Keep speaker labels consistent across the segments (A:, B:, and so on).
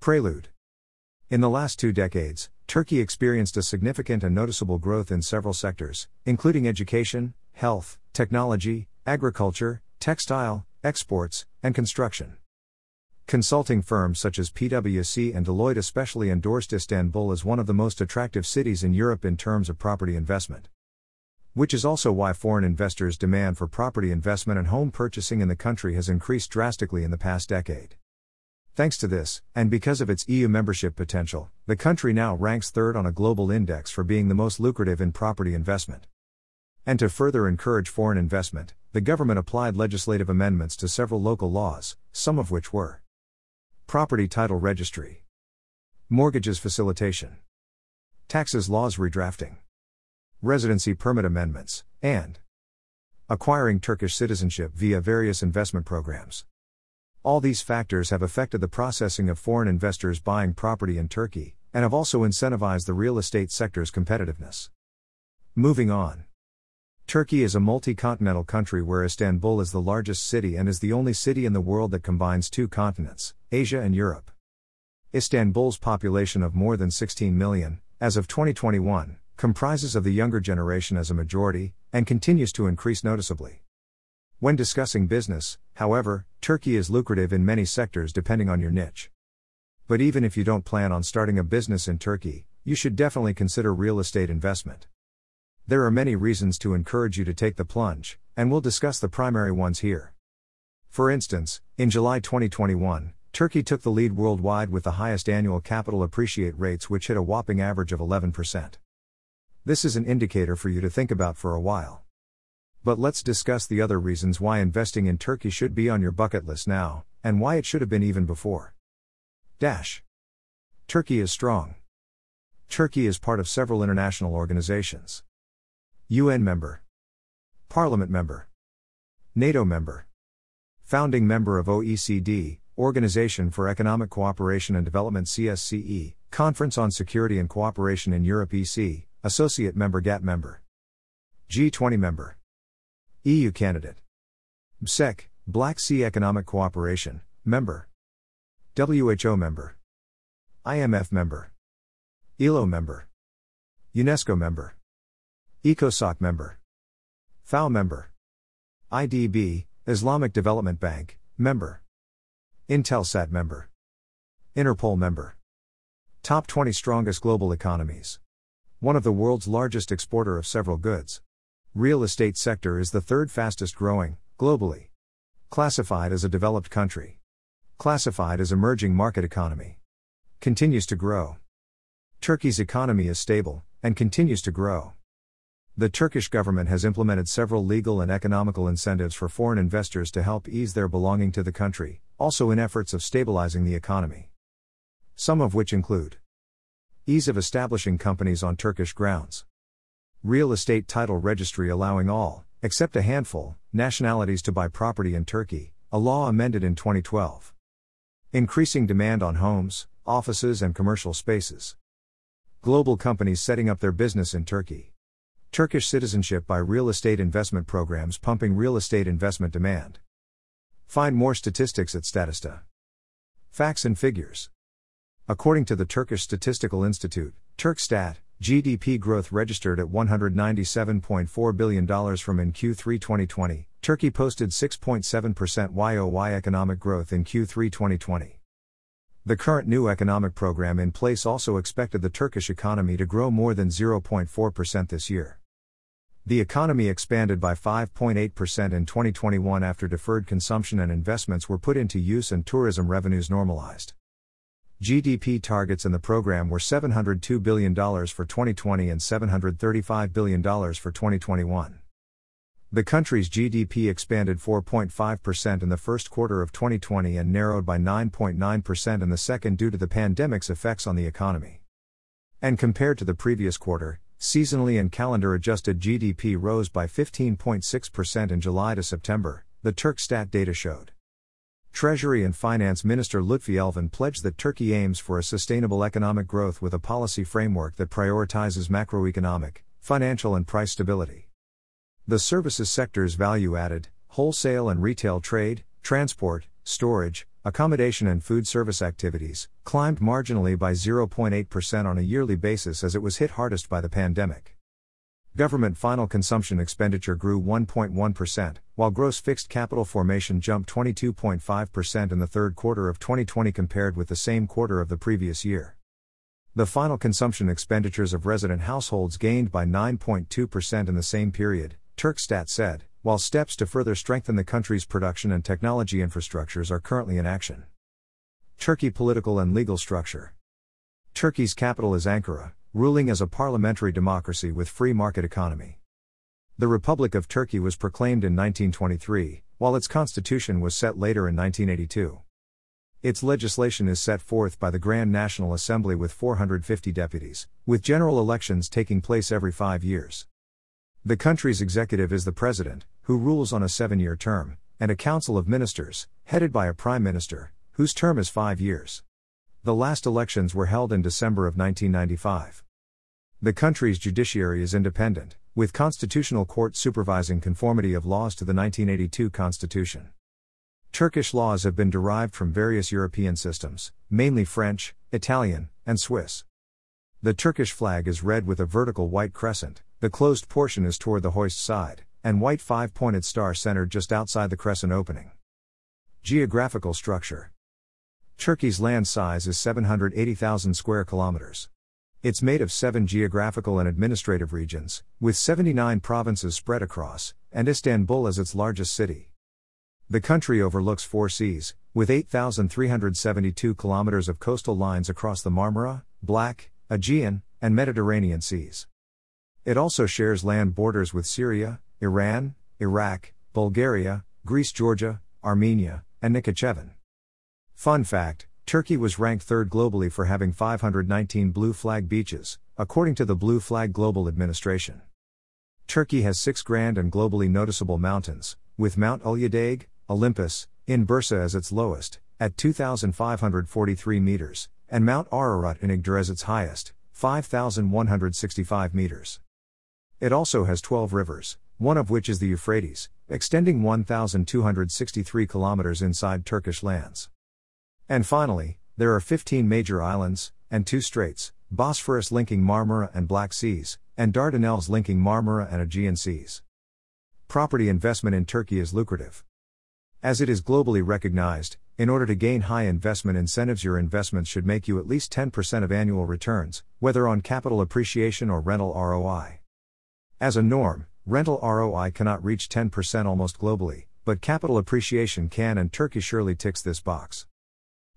A: Prelude. In the last two decades, Turkey experienced a significant and noticeable growth in several sectors, including education, health, technology, agriculture, textile, exports, and construction. Consulting firms such as PwC and Deloitte especially endorsed Istanbul as one of the most attractive cities in Europe in terms of property investment. Which is also why foreign investors' demand for property investment and home purchasing in the country has increased drastically in the past decade. Thanks to this, and because of its EU membership potential, the country now ranks third on a global index for being the most lucrative in property investment. And to further encourage foreign investment, the government applied legislative amendments to several local laws, some of which were Property Title Registry. Mortgages Facilitation. Taxes Laws Redrafting. Residency Permit Amendments, and acquiring Turkish citizenship via various investment programs. All these factors have affected the processing of foreign investors buying property in Turkey, and have also incentivized the real estate sector's competitiveness. Moving on. Turkey is a multi continental country where Istanbul is the largest city and is the only city in the world that combines two continents, Asia and Europe. Istanbul's population of more than 16 million, as of 2021, comprises of the younger generation as a majority, and continues to increase noticeably. When discussing business, however, Turkey is lucrative in many sectors depending on your niche. But even if you don't plan on starting a business in Turkey, you should definitely consider real estate investment. There are many reasons to encourage you to take the plunge, and we'll discuss the primary ones here. For instance, in July 2021, Turkey took the lead worldwide with the highest annual capital appreciate rates, which hit a whopping average of 11%. This is an indicator for you to think about for a while. But let's discuss the other reasons why investing in Turkey should be on your bucket list now, and why it should have been even before. Dash. Turkey is strong. Turkey is part of several international organizations. UN member, Parliament member, NATO member, founding member of OECD, Organization for Economic Cooperation and Development CSCE, Conference on Security and Cooperation in Europe EC, Associate member GATT member, G20 member, EU candidate, BSEC, Black Sea Economic Cooperation, member, WHO member, IMF member, ILO member, UNESCO member. ECOSOC member. FAO member. IDB, Islamic Development Bank, member. Intelsat member. Interpol member. Top 20 strongest global economies. One of the world's largest exporter of several goods. Real estate sector is the third fastest growing, globally. Classified as a developed country. Classified as emerging market economy. Continues to grow. Turkey's economy is stable, and continues to grow. The Turkish government has implemented several legal and economical incentives for foreign investors to help ease their belonging to the country, also in efforts of stabilizing the economy. Some of which include ease of establishing companies on Turkish grounds, real estate title registry allowing all, except a handful, nationalities to buy property in Turkey, a law amended in 2012, increasing demand on homes, offices, and commercial spaces, global companies setting up their business in Turkey. Turkish citizenship by real estate investment programs pumping real estate investment demand. Find more statistics at Statista. Facts and figures. According to the Turkish Statistical Institute, Turkstat, GDP growth registered at $197.4 billion from in Q3 2020. Turkey posted 6.7% YOY economic growth in Q3 2020. The current new economic program in place also expected the Turkish economy to grow more than 0.4% this year. The economy expanded by 5.8% in 2021 after deferred consumption and investments were put into use and tourism revenues normalized. GDP targets in the program were $702 billion for 2020 and $735 billion for 2021. The country's GDP expanded 4.5% in the first quarter of 2020 and narrowed by 9.9% in the second due to the pandemic's effects on the economy. And compared to the previous quarter, Seasonally and calendar adjusted GDP rose by 15.6% in July to September, the Turkstat data showed. Treasury and Finance Minister Lutfi Elvan pledged that Turkey aims for a sustainable economic growth with a policy framework that prioritizes macroeconomic, financial, and price stability. The services sector's value added, wholesale and retail trade, transport, storage, accommodation and food service activities, climbed marginally by 0.8% on a yearly basis as it was hit hardest by the pandemic. Government final consumption expenditure grew 1.1%, while gross fixed capital formation jumped 22.5% in the third quarter of 2020 compared with the same quarter of the previous year. The final consumption expenditures of resident households gained by 9.2% in the same period, Turkstat said, while steps to further strengthen the country's production and technology infrastructures are currently in action. Turkey political and legal structure. Turkey's capital is Ankara, ruling as a parliamentary democracy with free market economy. The Republic of Turkey was proclaimed in 1923, while its constitution was set later in 1982. Its legislation is set forth by the Grand National Assembly with 450 deputies, with general elections taking place every five years. The country's executive is the president, who rules on a seven year term, and a council of ministers, headed by a prime minister, whose term is five years. The last elections were held in December of 1995. The country's judiciary is independent, with constitutional court supervising conformity of laws to the 1982 constitution. Turkish laws have been derived from various European systems, mainly French, Italian, and Swiss. The Turkish flag is red with a vertical white crescent, the closed portion is toward the hoist side, and white five pointed star centered just outside the crescent opening. Geographical structure Turkey's land size is 780,000 square kilometers. It's made of seven geographical and administrative regions, with 79 provinces spread across, and Istanbul as its largest city. The country overlooks four seas, with 8,372 kilometers of coastal lines across the Marmara, Black, Aegean, and Mediterranean seas. It also shares land borders with Syria, Iran, Iraq, Bulgaria, Greece, Georgia, Armenia, and Nakhichevan. Fun fact Turkey was ranked third globally for having 519 blue flag beaches, according to the Blue Flag Global Administration. Turkey has six grand and globally noticeable mountains, with Mount Uludağ, Olympus, in Bursa as its lowest, at 2,543 meters, and Mount Ararat in Igdir as its highest, 5,165 meters. It also has 12 rivers, one of which is the Euphrates, extending 1,263 kilometers inside Turkish lands. And finally, there are 15 major islands, and two straits Bosphorus linking Marmara and Black Seas, and Dardanelles linking Marmara and Aegean Seas. Property investment in Turkey is lucrative. As it is globally recognized, in order to gain high investment incentives, your investments should make you at least 10% of annual returns, whether on capital appreciation or rental ROI. As a norm, rental ROI cannot reach 10% almost globally, but capital appreciation can, and Turkey surely ticks this box.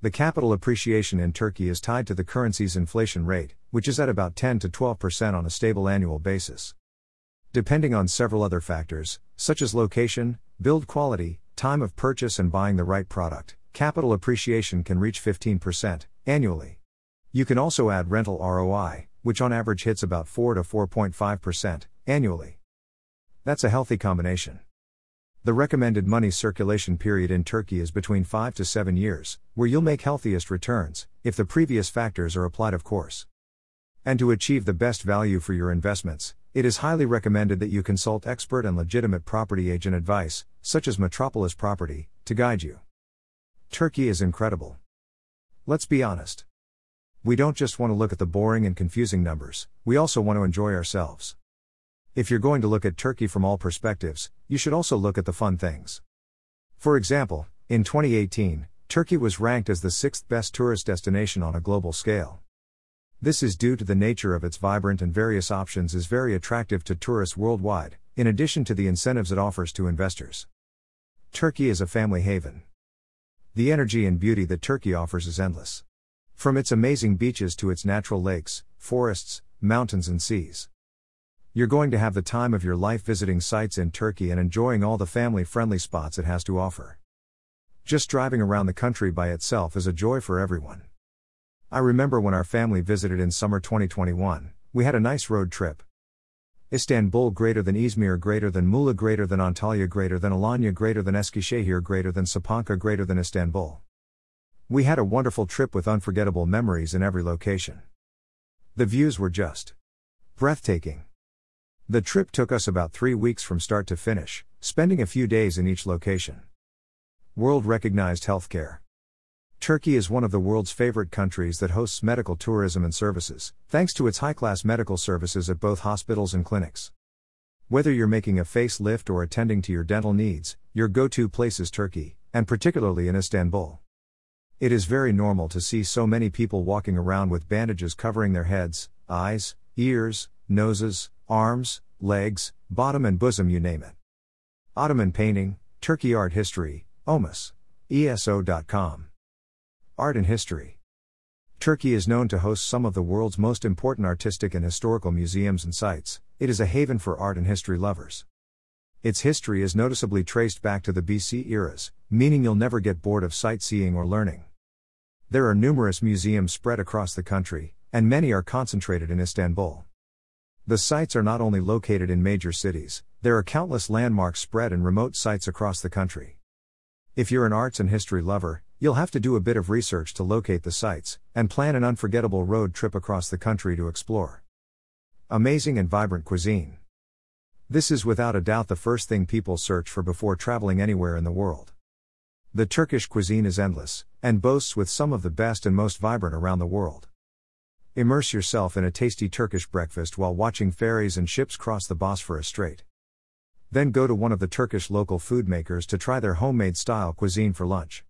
A: The capital appreciation in Turkey is tied to the currency's inflation rate, which is at about 10 to 12% on a stable annual basis. Depending on several other factors, such as location, build quality, time of purchase, and buying the right product, capital appreciation can reach 15% annually. You can also add rental ROI, which on average hits about 4 to 4.5% annually. That's a healthy combination. The recommended money circulation period in Turkey is between 5 to 7 years, where you'll make healthiest returns, if the previous factors are applied, of course. And to achieve the best value for your investments, it is highly recommended that you consult expert and legitimate property agent advice, such as Metropolis Property, to guide you. Turkey is incredible. Let's be honest. We don't just want to look at the boring and confusing numbers, we also want to enjoy ourselves. If you're going to look at Turkey from all perspectives, you should also look at the fun things. For example, in 2018, Turkey was ranked as the sixth best tourist destination on a global scale. This is due to the nature of its vibrant and various options is very attractive to tourists worldwide, in addition to the incentives it offers to investors. Turkey is a family haven. The energy and beauty that Turkey offers is endless. From its amazing beaches to its natural lakes, forests, mountains, and seas. You're going to have the time of your life visiting sites in Turkey and enjoying all the family friendly spots it has to offer. Just driving around the country by itself is a joy for everyone. I remember when our family visited in summer 2021, we had a nice road trip. Istanbul greater than Izmir greater than Muğla greater than Antalya greater than Alanya greater than Eskişehir greater than Sapanca greater than Istanbul. We had a wonderful trip with unforgettable memories in every location. The views were just breathtaking. The trip took us about three weeks from start to finish, spending a few days in each location. World recognized healthcare. Turkey is one of the world's favorite countries that hosts medical tourism and services, thanks to its high class medical services at both hospitals and clinics. Whether you're making a facelift or attending to your dental needs, your go to place is Turkey, and particularly in Istanbul. It is very normal to see so many people walking around with bandages covering their heads, eyes, ears, noses, arms, legs, bottom and bosom, you name it. Ottoman painting, Turkey art history, OMUS. ESO.com. Art and history. Turkey is known to host some of the world's most important artistic and historical museums and sites, it is a haven for art and history lovers. Its history is noticeably traced back to the BC eras, meaning you'll never get bored of sightseeing or learning. There are numerous museums spread across the country, and many are concentrated in Istanbul. The sites are not only located in major cities, there are countless landmarks spread in remote sites across the country. If you're an arts and history lover, you'll have to do a bit of research to locate the sites, and plan an unforgettable road trip across the country to explore. Amazing and vibrant cuisine. This is without a doubt the first thing people search for before traveling anywhere in the world. The Turkish cuisine is endless, and boasts with some of the best and most vibrant around the world. Immerse yourself in a tasty Turkish breakfast while watching ferries and ships cross the Bosphorus Strait. Then go to one of the Turkish local food makers to try their homemade style cuisine for lunch.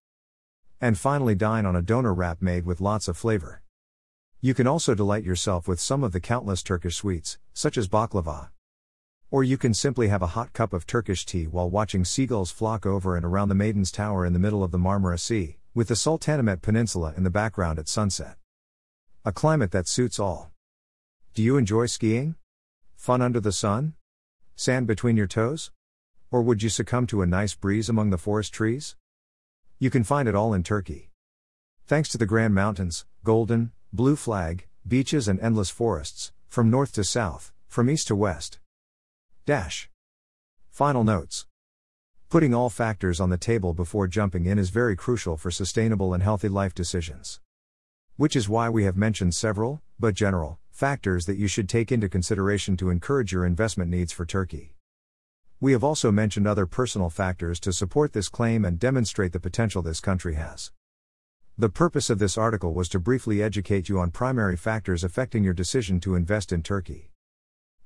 A: And finally, dine on a doner wrap made with lots of flavor. You can also delight yourself with some of the countless Turkish sweets, such as baklava. Or you can simply have a hot cup of Turkish tea while watching seagulls flock over and around the Maiden's Tower in the middle of the Marmara Sea, with the Sultanahmet Peninsula in the background at sunset. A climate that suits all. Do you enjoy skiing? Fun under the sun? Sand between your toes? Or would you succumb to a nice breeze among the forest trees? You can find it all in Turkey. Thanks to the Grand Mountains, Golden, Blue Flag, beaches, and endless forests, from north to south, from east to west. Dash. Final notes. Putting all factors on the table before jumping in is very crucial for sustainable and healthy life decisions. Which is why we have mentioned several, but general, factors that you should take into consideration to encourage your investment needs for Turkey. We have also mentioned other personal factors to support this claim and demonstrate the potential this country has. The purpose of this article was to briefly educate you on primary factors affecting your decision to invest in Turkey.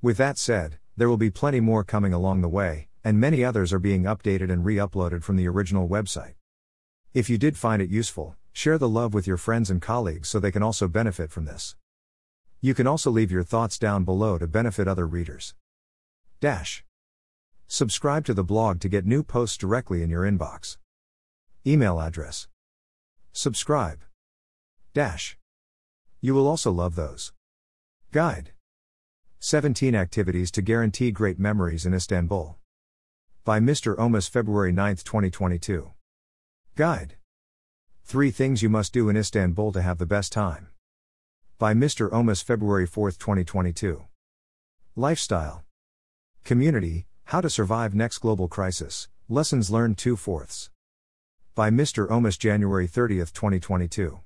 A: With that said, there will be plenty more coming along the way, and many others are being updated and re uploaded from the original website. If you did find it useful, share the love with your friends and colleagues so they can also benefit from this. You can also leave your thoughts down below to benefit other readers. Dash. Subscribe to the blog to get new posts directly in your inbox. Email address Subscribe. Dash. You will also love those. Guide. 17 Activities to Guarantee Great Memories in Istanbul. By Mr. Omus, February 9, 2022. Guide. 3 Things You Must Do in Istanbul to Have the Best Time. By Mr. Omus, February 4, 2022. Lifestyle. Community How to Survive Next Global Crisis. Lessons Learned 2 fourths by Mr. Omus January 30, 2022.